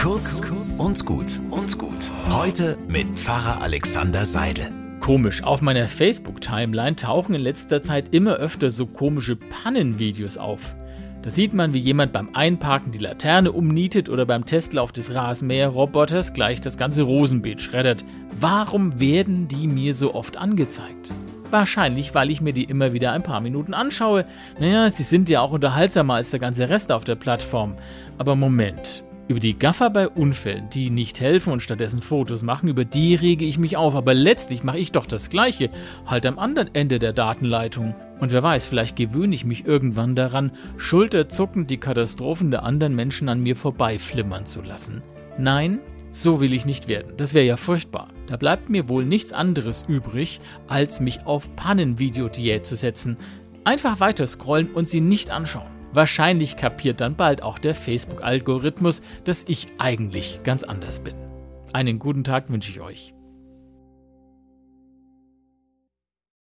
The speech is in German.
Kurz und gut und gut. Heute mit Pfarrer Alexander Seidel. Komisch, auf meiner Facebook-Timeline tauchen in letzter Zeit immer öfter so komische Pannenvideos auf. Da sieht man, wie jemand beim Einparken die Laterne umnietet oder beim Testlauf des Rasenmäherroboters gleich das ganze Rosenbeet schreddert. Warum werden die mir so oft angezeigt? Wahrscheinlich, weil ich mir die immer wieder ein paar Minuten anschaue. Naja, sie sind ja auch unterhaltsamer als der ganze Rest auf der Plattform. Aber Moment. Über die Gaffer bei Unfällen, die nicht helfen und stattdessen Fotos machen, über die rege ich mich auf. Aber letztlich mache ich doch das Gleiche, halt am anderen Ende der Datenleitung. Und wer weiß, vielleicht gewöhne ich mich irgendwann daran, schulterzuckend die Katastrophen der anderen Menschen an mir vorbeiflimmern zu lassen. Nein, so will ich nicht werden. Das wäre ja furchtbar. Da bleibt mir wohl nichts anderes übrig, als mich auf Pannenvideodiät zu setzen. Einfach weiter scrollen und sie nicht anschauen. Wahrscheinlich kapiert dann bald auch der Facebook-Algorithmus, dass ich eigentlich ganz anders bin. Einen guten Tag wünsche ich euch.